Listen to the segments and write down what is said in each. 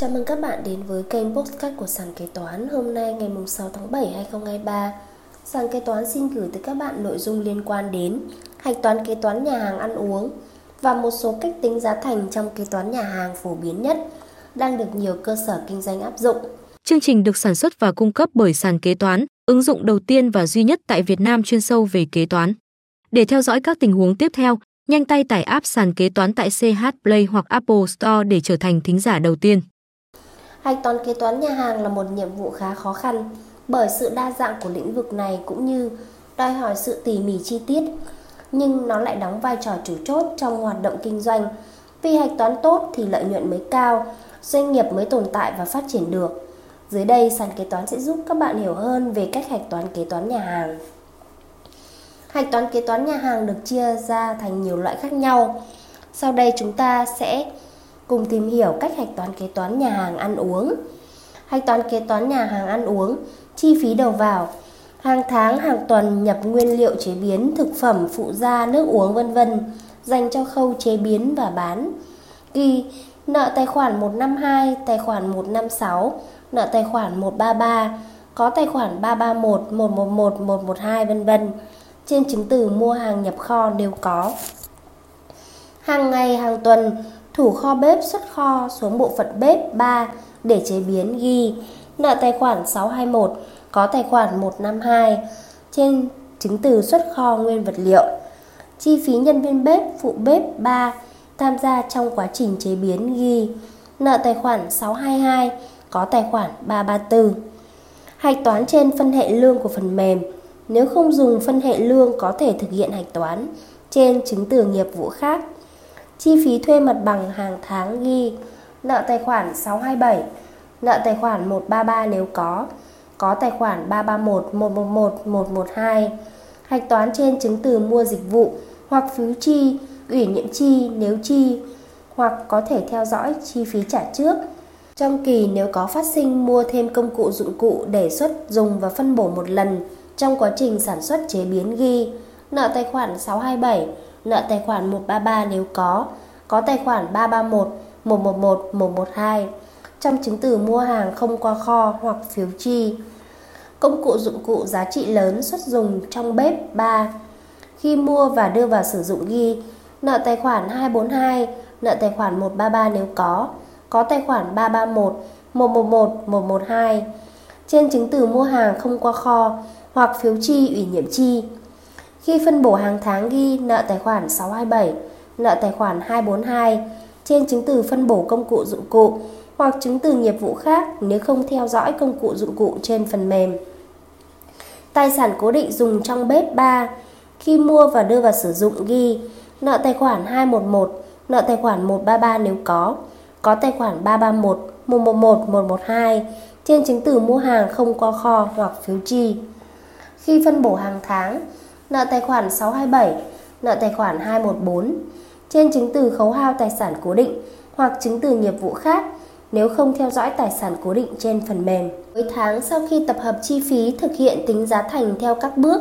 Chào mừng các bạn đến với kênh Postcard của sàn kế toán Hôm nay ngày 6 tháng 7 2023 Sàn kế toán xin gửi tới các bạn nội dung liên quan đến Hạch toán kế toán nhà hàng ăn uống Và một số cách tính giá thành trong kế toán nhà hàng phổ biến nhất Đang được nhiều cơ sở kinh doanh áp dụng Chương trình được sản xuất và cung cấp bởi sàn kế toán, ứng dụng đầu tiên và duy nhất tại Việt Nam chuyên sâu về kế toán. Để theo dõi các tình huống tiếp theo, nhanh tay tải app sàn kế toán tại CH Play hoặc Apple Store để trở thành thính giả đầu tiên. Hạch toán kế toán nhà hàng là một nhiệm vụ khá khó khăn bởi sự đa dạng của lĩnh vực này cũng như đòi hỏi sự tỉ mỉ chi tiết, nhưng nó lại đóng vai trò chủ chốt trong hoạt động kinh doanh. Vì hạch toán tốt thì lợi nhuận mới cao, doanh nghiệp mới tồn tại và phát triển được. Dưới đây, sàn kế toán sẽ giúp các bạn hiểu hơn về cách hạch toán kế toán nhà hàng. Hạch toán kế toán nhà hàng được chia ra thành nhiều loại khác nhau. Sau đây chúng ta sẽ cùng tìm hiểu cách hạch toán kế toán nhà hàng ăn uống. Hạch toán kế toán nhà hàng ăn uống, chi phí đầu vào, hàng tháng, hàng tuần nhập nguyên liệu chế biến, thực phẩm, phụ gia, nước uống vân vân dành cho khâu chế biến và bán. Ghi nợ tài khoản 152, tài khoản 156, nợ tài khoản 133, có tài khoản 331, 111, 112 vân vân trên chứng từ mua hàng nhập kho nếu có. Hàng ngày, hàng tuần, thủ kho bếp xuất kho xuống bộ phận bếp 3 để chế biến ghi nợ tài khoản 621 có tài khoản 152 trên chứng từ xuất kho nguyên vật liệu. Chi phí nhân viên bếp, phụ bếp 3 tham gia trong quá trình chế biến ghi nợ tài khoản 622 có tài khoản 334. Hạch toán trên phân hệ lương của phần mềm. Nếu không dùng phân hệ lương có thể thực hiện hạch toán trên chứng từ nghiệp vụ khác. Chi phí thuê mặt bằng hàng tháng ghi. Nợ tài khoản 627, nợ tài khoản 133 nếu có, có tài khoản 331, 111, 112. Hạch toán trên chứng từ mua dịch vụ hoặc phiếu chi, ủy nhiệm chi nếu chi hoặc có thể theo dõi chi phí trả trước. Trong kỳ nếu có phát sinh mua thêm công cụ dụng cụ để xuất dùng và phân bổ một lần trong quá trình sản xuất chế biến ghi. Nợ tài khoản 627, nợ tài khoản 133 nếu có, có tài khoản 331, 111, 112 trong chứng từ mua hàng không qua kho hoặc phiếu chi. Công cụ dụng cụ giá trị lớn xuất dùng trong bếp 3. Khi mua và đưa vào sử dụng ghi nợ tài khoản 242, nợ tài khoản 133 nếu có, có tài khoản 331, 111, 112 trên chứng từ mua hàng không qua kho hoặc phiếu chi ủy nhiệm chi. Khi phân bổ hàng tháng ghi nợ tài khoản 627, nợ tài khoản 242 trên chứng từ phân bổ công cụ dụng cụ hoặc chứng từ nghiệp vụ khác nếu không theo dõi công cụ dụng cụ trên phần mềm. Tài sản cố định dùng trong bếp 3 khi mua và đưa vào sử dụng ghi nợ tài khoản 211, nợ tài khoản 133 nếu có, có tài khoản 331, 111, 112 trên chứng từ mua hàng không qua kho hoặc phiếu chi. Khi phân bổ hàng tháng, nợ tài khoản 627, nợ tài khoản 214 trên chứng từ khấu hao tài sản cố định hoặc chứng từ nghiệp vụ khác nếu không theo dõi tài sản cố định trên phần mềm. Cuối tháng sau khi tập hợp chi phí thực hiện tính giá thành theo các bước.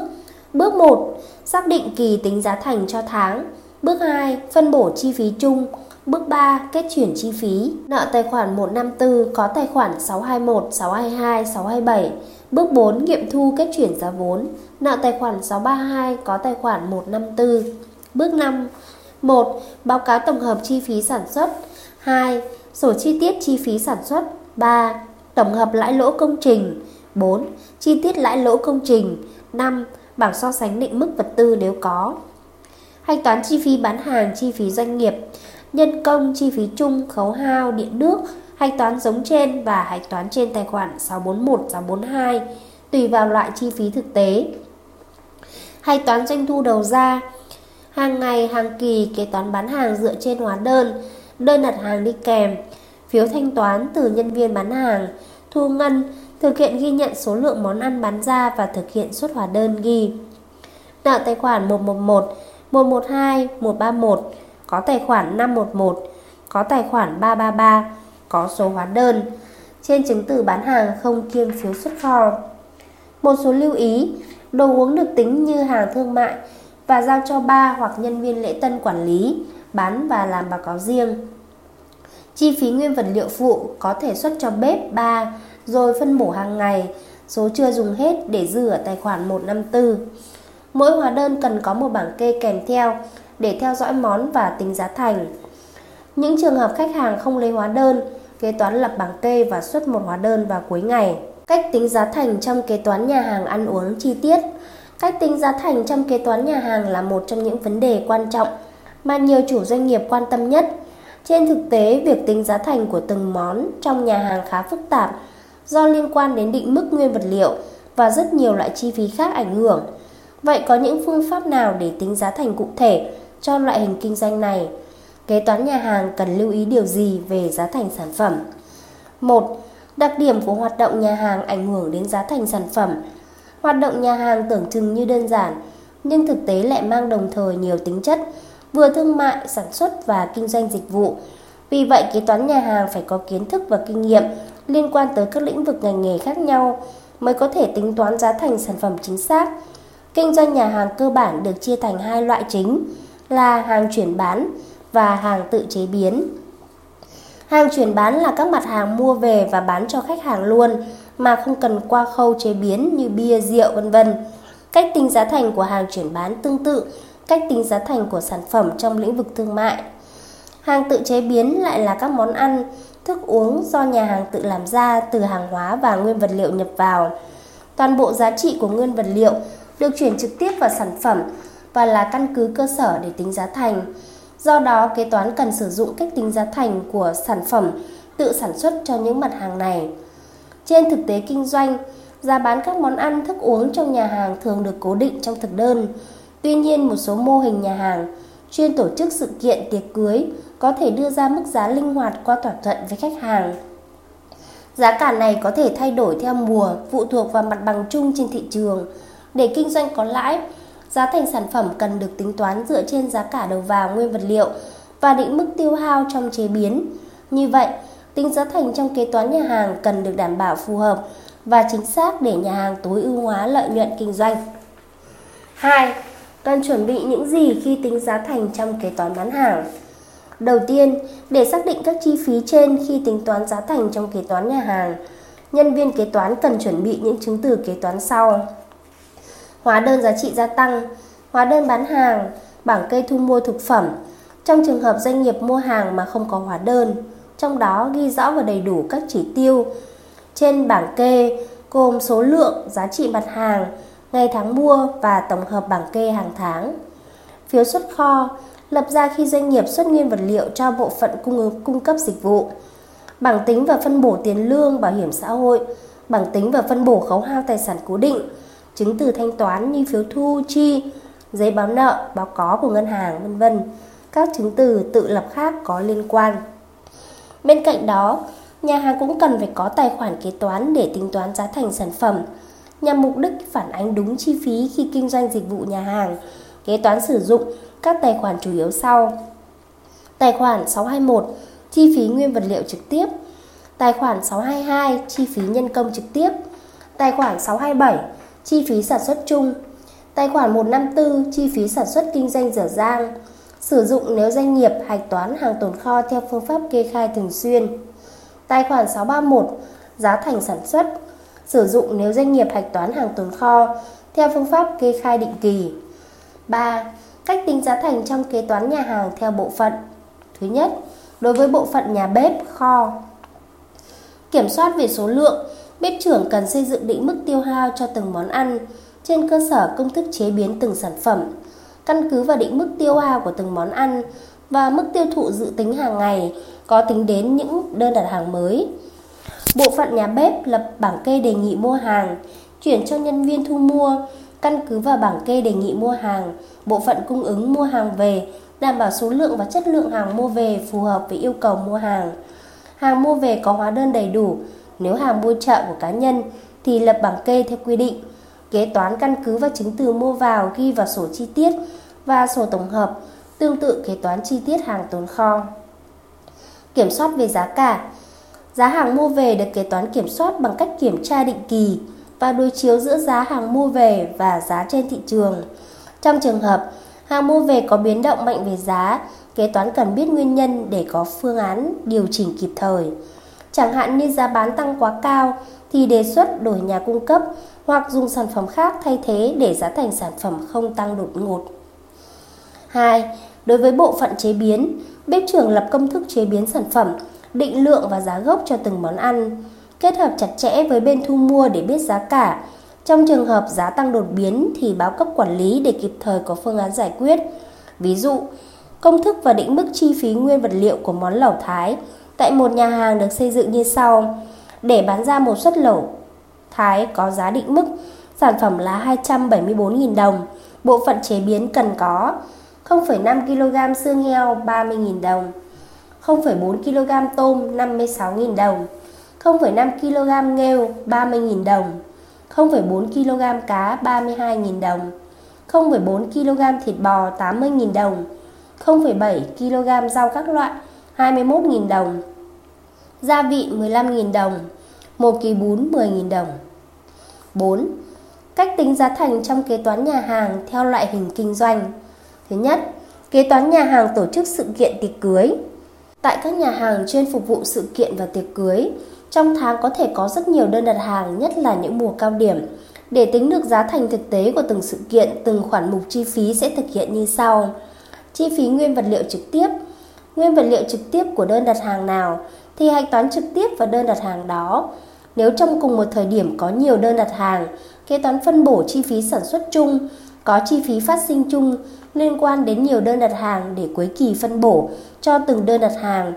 Bước 1. Xác định kỳ tính giá thành cho tháng. Bước 2. Phân bổ chi phí chung. Bước 3. Kết chuyển chi phí. Nợ tài khoản 154 có tài khoản 621, 622, 627. Bước 4. Nghiệm thu kết chuyển giá vốn. Nợ tài khoản 632 có tài khoản 154. Bước 5. 1. Báo cáo tổng hợp chi phí sản xuất. 2. Sổ chi tiết chi phí sản xuất. 3. Tổng hợp lãi lỗ công trình. 4. Chi tiết lãi lỗ công trình. 5. Bảng so sánh định mức vật tư nếu có. Hạch toán chi phí bán hàng, chi phí doanh nghiệp, nhân công, chi phí chung, khấu hao, điện nước, hạch toán giống trên và hạch toán trên tài khoản 641, 642 tùy vào loại chi phí thực tế. Hạch toán doanh thu đầu ra hàng ngày, hàng kỳ kế toán bán hàng dựa trên hóa đơn, đơn đặt hàng đi kèm, phiếu thanh toán từ nhân viên bán hàng, thu ngân, thực hiện ghi nhận số lượng món ăn bán ra và thực hiện xuất hóa đơn ghi. Nợ tài khoản 111, 112, 131, có tài khoản 511, có tài khoản 333, có số hóa đơn. Trên chứng từ bán hàng không kiêm phiếu xuất kho. Một số lưu ý, đồ uống được tính như hàng thương mại và giao cho ba hoặc nhân viên lễ tân quản lý, bán và làm báo cáo riêng. Chi phí nguyên vật liệu phụ có thể xuất cho bếp 3 rồi phân bổ hàng ngày, số chưa dùng hết để dư ở tài khoản 154. Mỗi hóa đơn cần có một bảng kê kèm theo để theo dõi món và tính giá thành. Những trường hợp khách hàng không lấy hóa đơn, kế toán lập bảng kê và xuất một hóa đơn vào cuối ngày. Cách tính giá thành trong kế toán nhà hàng ăn uống chi tiết. Cách tính giá thành trong kế toán nhà hàng là một trong những vấn đề quan trọng mà nhiều chủ doanh nghiệp quan tâm nhất. Trên thực tế, việc tính giá thành của từng món trong nhà hàng khá phức tạp do liên quan đến định mức nguyên vật liệu và rất nhiều loại chi phí khác ảnh hưởng. Vậy có những phương pháp nào để tính giá thành cụ thể cho loại hình kinh doanh này? Kế toán nhà hàng cần lưu ý điều gì về giá thành sản phẩm? 1. Đặc điểm của hoạt động nhà hàng ảnh hưởng đến giá thành sản phẩm. Hoạt động nhà hàng tưởng chừng như đơn giản, nhưng thực tế lại mang đồng thời nhiều tính chất, vừa thương mại, sản xuất và kinh doanh dịch vụ. Vì vậy, kế toán nhà hàng phải có kiến thức và kinh nghiệm liên quan tới các lĩnh vực ngành nghề khác nhau mới có thể tính toán giá thành sản phẩm chính xác. Kinh doanh nhà hàng cơ bản được chia thành hai loại chính là hàng chuyển bán và hàng tự chế biến. Hàng chuyển bán là các mặt hàng mua về và bán cho khách hàng luôn mà không cần qua khâu chế biến như bia, rượu vân vân. Cách tính giá thành của hàng chuyển bán tương tự cách tính giá thành của sản phẩm trong lĩnh vực thương mại. Hàng tự chế biến lại là các món ăn, thức uống do nhà hàng tự làm ra từ hàng hóa và nguyên vật liệu nhập vào. Toàn bộ giá trị của nguyên vật liệu được chuyển trực tiếp vào sản phẩm và là căn cứ cơ sở để tính giá thành. Do đó, kế toán cần sử dụng cách tính giá thành của sản phẩm tự sản xuất cho những mặt hàng này. Trên thực tế kinh doanh, giá bán các món ăn, thức uống trong nhà hàng thường được cố định trong thực đơn. Tuy nhiên, một số mô hình nhà hàng chuyên tổ chức sự kiện tiệc cưới có thể đưa ra mức giá linh hoạt qua thỏa thuận với khách hàng. Giá cả này có thể thay đổi theo mùa, phụ thuộc vào mặt bằng chung trên thị trường. Để kinh doanh có lãi, giá thành sản phẩm cần được tính toán dựa trên giá cả đầu vào nguyên vật liệu và định mức tiêu hao trong chế biến. Như vậy, tính giá thành trong kế toán nhà hàng cần được đảm bảo phù hợp và chính xác để nhà hàng tối ưu hóa lợi nhuận kinh doanh. 2. Cần chuẩn bị những gì khi tính giá thành trong kế toán bán hàng? Đầu tiên, để xác định các chi phí trên khi tính toán giá thành trong kế toán nhà hàng, nhân viên kế toán cần chuẩn bị những chứng từ kế toán sau. Hóa đơn giá trị gia tăng, hóa đơn bán hàng, bảng kê thu mua thực phẩm. Trong trường hợp doanh nghiệp mua hàng mà không có hóa đơn, trong đó ghi rõ và đầy đủ các chỉ tiêu trên bảng kê gồm số lượng, giá trị mặt hàng, ngày tháng mua và tổng hợp bảng kê hàng tháng. Phiếu xuất kho lập ra khi doanh nghiệp xuất nguyên vật liệu cho bộ phận cung ứng cung cấp dịch vụ. Bảng tính và phân bổ tiền lương bảo hiểm xã hội, bảng tính và phân bổ khấu hao tài sản cố định, chứng từ thanh toán như phiếu thu chi, giấy báo nợ, báo có của ngân hàng vân vân, các chứng từ tự lập khác có liên quan. Bên cạnh đó, nhà hàng cũng cần phải có tài khoản kế toán để tính toán giá thành sản phẩm nhằm mục đích phản ánh đúng chi phí khi kinh doanh dịch vụ nhà hàng. Kế toán sử dụng các tài khoản chủ yếu sau. Tài khoản 621 chi phí nguyên vật liệu trực tiếp. Tài khoản 622 chi phí nhân công trực tiếp. Tài khoản 627 chi phí sản xuất chung. Tài khoản 154 chi phí sản xuất kinh doanh dở dang. Sử dụng nếu doanh nghiệp hạch toán hàng tồn kho theo phương pháp kê khai thường xuyên. Tài khoản 631 giá thành sản xuất sử dụng nếu doanh nghiệp hạch toán hàng tồn kho theo phương pháp kê khai định kỳ. 3. Cách tính giá thành trong kế toán nhà hàng theo bộ phận. Thứ nhất, đối với bộ phận nhà bếp, kho. Kiểm soát về số lượng, bếp trưởng cần xây dựng định mức tiêu hao cho từng món ăn trên cơ sở công thức chế biến từng sản phẩm, căn cứ vào định mức tiêu hao của từng món ăn và mức tiêu thụ dự tính hàng ngày có tính đến những đơn đặt hàng mới. Bộ phận nhà bếp lập bảng kê đề nghị mua hàng, chuyển cho nhân viên thu mua, căn cứ vào bảng kê đề nghị mua hàng, bộ phận cung ứng mua hàng về, đảm bảo số lượng và chất lượng hàng mua về phù hợp với yêu cầu mua hàng. Hàng mua về có hóa đơn đầy đủ, nếu hàng mua chợ của cá nhân thì lập bảng kê theo quy định. Kế toán căn cứ vào chứng từ mua vào ghi vào sổ chi tiết và sổ tổng hợp, tương tự kế toán chi tiết hàng tồn kho. Kiểm soát về giá cả Giá hàng mua về được kế toán kiểm soát bằng cách kiểm tra định kỳ và đối chiếu giữa giá hàng mua về và giá trên thị trường. Trong trường hợp hàng mua về có biến động mạnh về giá, kế toán cần biết nguyên nhân để có phương án điều chỉnh kịp thời. Chẳng hạn như giá bán tăng quá cao thì đề xuất đổi nhà cung cấp hoặc dùng sản phẩm khác thay thế để giá thành sản phẩm không tăng đột ngột. 2. Đối với bộ phận chế biến, bếp trưởng lập công thức chế biến sản phẩm, định lượng và giá gốc cho từng món ăn, kết hợp chặt chẽ với bên thu mua để biết giá cả. Trong trường hợp giá tăng đột biến thì báo cấp quản lý để kịp thời có phương án giải quyết. Ví dụ, công thức và định mức chi phí nguyên vật liệu của món lẩu Thái tại một nhà hàng được xây dựng như sau. Để bán ra một suất lẩu Thái có giá định mức, sản phẩm là 274.000 đồng. Bộ phận chế biến cần có 0,5 kg xương heo 30.000 đồng, 0,4 kg tôm 56.000 đồng, 0,5 kg nghêu 30.000 đồng, 0,4 kg cá 32.000 đồng, 0,4 kg thịt bò 80.000 đồng, 0,7 kg rau các loại 21.000 đồng, gia vị 15.000 đồng, một ký bún 10.000 đồng. 4. Cách tính giá thành trong kế toán nhà hàng theo loại hình kinh doanh. Thứ nhất, kế toán nhà hàng tổ chức sự kiện tiệc cưới. Tại các nhà hàng chuyên phục vụ sự kiện và tiệc cưới, trong tháng có thể có rất nhiều đơn đặt hàng, nhất là những mùa cao điểm. Để tính được giá thành thực tế của từng sự kiện, từng khoản mục chi phí sẽ thực hiện như sau. Chi phí nguyên vật liệu trực tiếp. Nguyên vật liệu trực tiếp của đơn đặt hàng nào thì hạch toán trực tiếp vào đơn đặt hàng đó. Nếu trong cùng một thời điểm có nhiều đơn đặt hàng, kế toán phân bổ chi phí sản xuất chung, có chi phí phát sinh chung liên quan đến nhiều đơn đặt hàng để cuối kỳ phân bổ cho từng đơn đặt hàng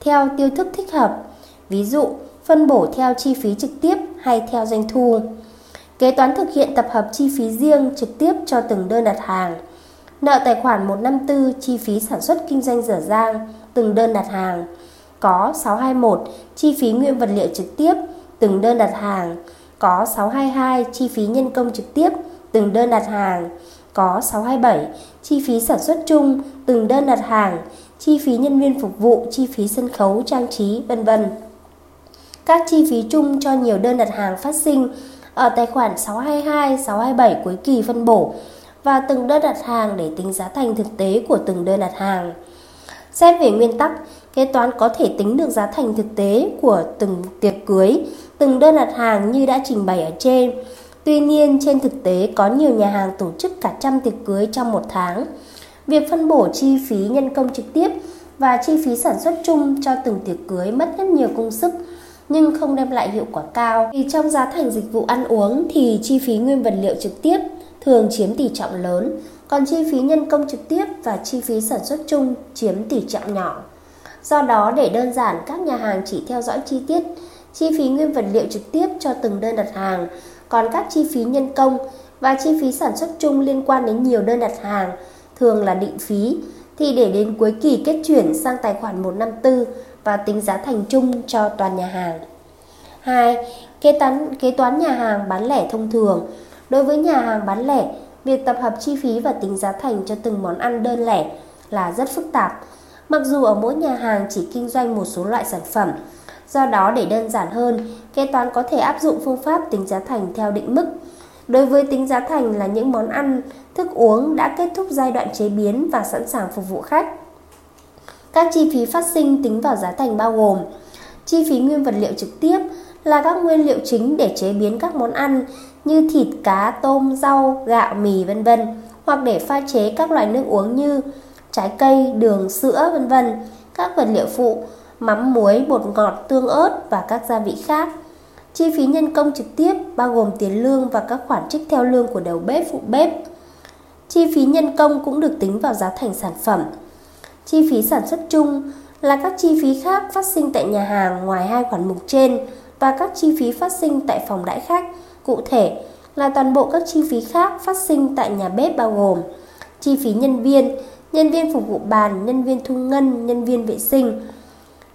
theo tiêu thức thích hợp. Ví dụ, phân bổ theo chi phí trực tiếp hay theo doanh thu. Kế toán thực hiện tập hợp chi phí riêng trực tiếp cho từng đơn đặt hàng. Nợ tài khoản 154 chi phí sản xuất kinh doanh dở dang từng đơn đặt hàng. Có 621 chi phí nguyên vật liệu trực tiếp từng đơn đặt hàng. Có 622 chi phí nhân công trực tiếp từng đơn đặt hàng. Có 627 chi phí sản xuất chung từng đơn đặt hàng, chi phí nhân viên phục vụ, chi phí sân khấu, trang trí, vân vân. Các chi phí chung cho nhiều đơn đặt hàng phát sinh ở tài khoản 622, 627 cuối kỳ phân bổ và từng đơn đặt hàng để tính giá thành thực tế của từng đơn đặt hàng. Xét về nguyên tắc, kế toán có thể tính được giá thành thực tế của từng tiệc cưới, từng đơn đặt hàng như đã trình bày ở trên. Tuy nhiên, trên thực tế có nhiều nhà hàng tổ chức cả trăm tiệc cưới trong một tháng. Việc phân bổ chi phí nhân công trực tiếp và chi phí sản xuất chung cho từng tiệc cưới mất rất nhiều công sức nhưng không đem lại hiệu quả cao. Vì trong giá thành dịch vụ ăn uống thì chi phí nguyên vật liệu trực tiếp thường chiếm tỷ trọng lớn, còn chi phí nhân công trực tiếp và chi phí sản xuất chung chiếm tỷ trọng nhỏ. Do đó để đơn giản các nhà hàng chỉ theo dõi chi tiết chi phí nguyên vật liệu trực tiếp cho từng đơn đặt hàng, còn các chi phí nhân công và chi phí sản xuất chung liên quan đến nhiều đơn đặt hàng thường là định phí thì để đến cuối kỳ kết chuyển sang tài khoản 154 và tính giá thành chung cho toàn nhà hàng. 2. Kế toán kế toán nhà hàng bán lẻ thông thường. Đối với nhà hàng bán lẻ, việc tập hợp chi phí và tính giá thành cho từng món ăn đơn lẻ là rất phức tạp. Mặc dù ở mỗi nhà hàng chỉ kinh doanh một số loại sản phẩm, do đó để đơn giản hơn, kế toán có thể áp dụng phương pháp tính giá thành theo định mức. Đối với tính giá thành là những món ăn, thức uống đã kết thúc giai đoạn chế biến và sẵn sàng phục vụ khách. Các chi phí phát sinh tính vào giá thành bao gồm chi phí nguyên vật liệu trực tiếp là các nguyên liệu chính để chế biến các món ăn như thịt, cá, tôm, rau, gạo, mì vân vân hoặc để pha chế các loại nước uống như trái cây, đường, sữa vân vân, các vật liệu phụ, mắm, muối, bột ngọt, tương ớt và các gia vị khác. Chi phí nhân công trực tiếp bao gồm tiền lương và các khoản trích theo lương của đầu bếp, phụ bếp. Chi phí nhân công cũng được tính vào giá thành sản phẩm. Chi phí sản xuất chung là các chi phí khác phát sinh tại nhà hàng ngoài hai khoản mục trên và các chi phí phát sinh tại phòng đãi khách. Cụ thể là toàn bộ các chi phí khác phát sinh tại nhà bếp bao gồm chi phí nhân viên, nhân viên phục vụ bàn, nhân viên thu ngân, nhân viên vệ sinh,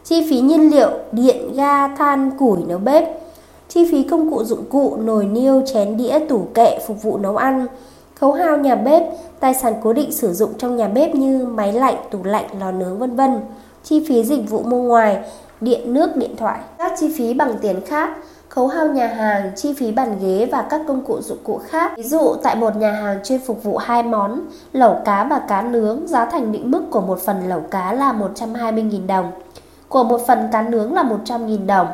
chi phí nhiên liệu, điện, ga, than, củi nấu bếp, chi phí công cụ dụng cụ, nồi niêu, chén đĩa, tủ kệ phục vụ nấu ăn, khấu hao nhà bếp, tài sản cố định sử dụng trong nhà bếp như máy lạnh, tủ lạnh, lò nướng vân vân, chi phí dịch vụ mua ngoài điện nước, điện thoại. Các chi phí bằng tiền khác khấu hao nhà hàng, chi phí bàn ghế và các công cụ dụng cụ khác. Ví dụ tại một nhà hàng chuyên phục vụ hai món, lẩu cá và cá nướng, giá thành định mức của một phần lẩu cá là 120.000 đồng, của một phần cá nướng là 100.000 đồng.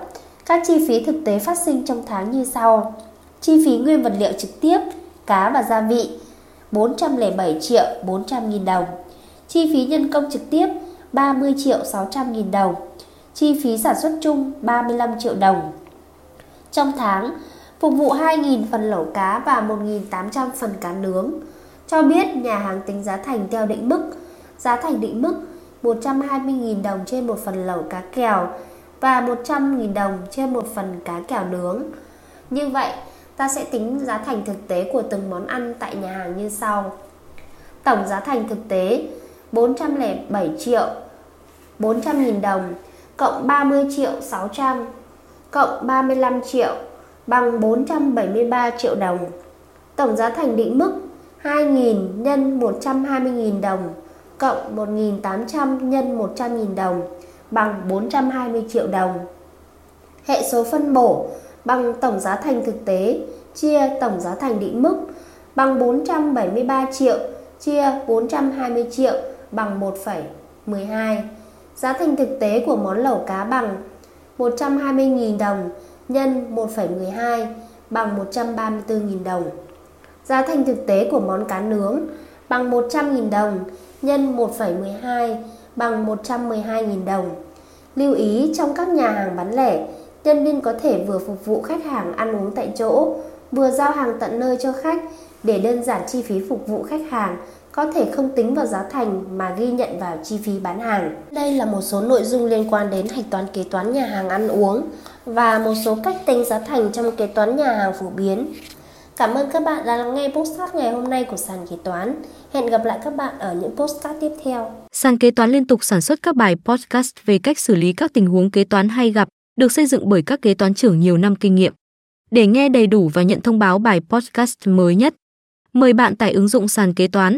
Các chi phí thực tế phát sinh trong tháng như sau. Chi phí nguyên vật liệu trực tiếp, cá và gia vị 407 triệu 400 nghìn đồng. Chi phí nhân công trực tiếp 30 triệu 600 nghìn đồng. Chi phí sản xuất chung 35 triệu đồng. Trong tháng, phục vụ 2.000 phần lẩu cá và 1.800 phần cá nướng. Cho biết nhà hàng tính giá thành theo định mức. Giá thành định mức 120.000 đồng trên một phần lẩu cá kèo và 100.000 đồng trên một phần cá kèo nướng. Như vậy, ta sẽ tính giá thành thực tế của từng món ăn tại nhà hàng như sau. Tổng giá thành thực tế 407 triệu 400.000 đồng cộng 30 triệu 600 cộng 35 triệu bằng 473 triệu đồng. Tổng giá thành định mức 2.000 nhân 120.000 đồng cộng 1.800 nhân 100.000 đồng bằng 420 triệu đồng. Hệ số phân bổ bằng tổng giá thành thực tế chia tổng giá thành định mức bằng 473 triệu chia 420 triệu bằng 1,12. Giá thành thực tế của món lẩu cá bằng 120.000 đồng nhân 1,12 bằng 134.000 đồng. Giá thành thực tế của món cá nướng bằng 100.000 đồng nhân 1,12 bằng 112.000 đồng. Lưu ý trong các nhà hàng bán lẻ, nhân viên có thể vừa phục vụ khách hàng ăn uống tại chỗ, vừa giao hàng tận nơi cho khách để đơn giản chi phí phục vụ khách hàng có thể không tính vào giá thành mà ghi nhận vào chi phí bán hàng. Đây là một số nội dung liên quan đến hạch toán kế toán nhà hàng ăn uống và một số cách tính giá thành trong kế toán nhà hàng phổ biến. Cảm ơn các bạn đã lắng nghe postcard ngày hôm nay của sàn kế toán. Hẹn gặp lại các bạn ở những postcard tiếp theo. Sàn kế toán liên tục sản xuất các bài podcast về cách xử lý các tình huống kế toán hay gặp, được xây dựng bởi các kế toán trưởng nhiều năm kinh nghiệm. Để nghe đầy đủ và nhận thông báo bài podcast mới nhất, mời bạn tải ứng dụng sàn kế toán,